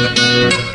Música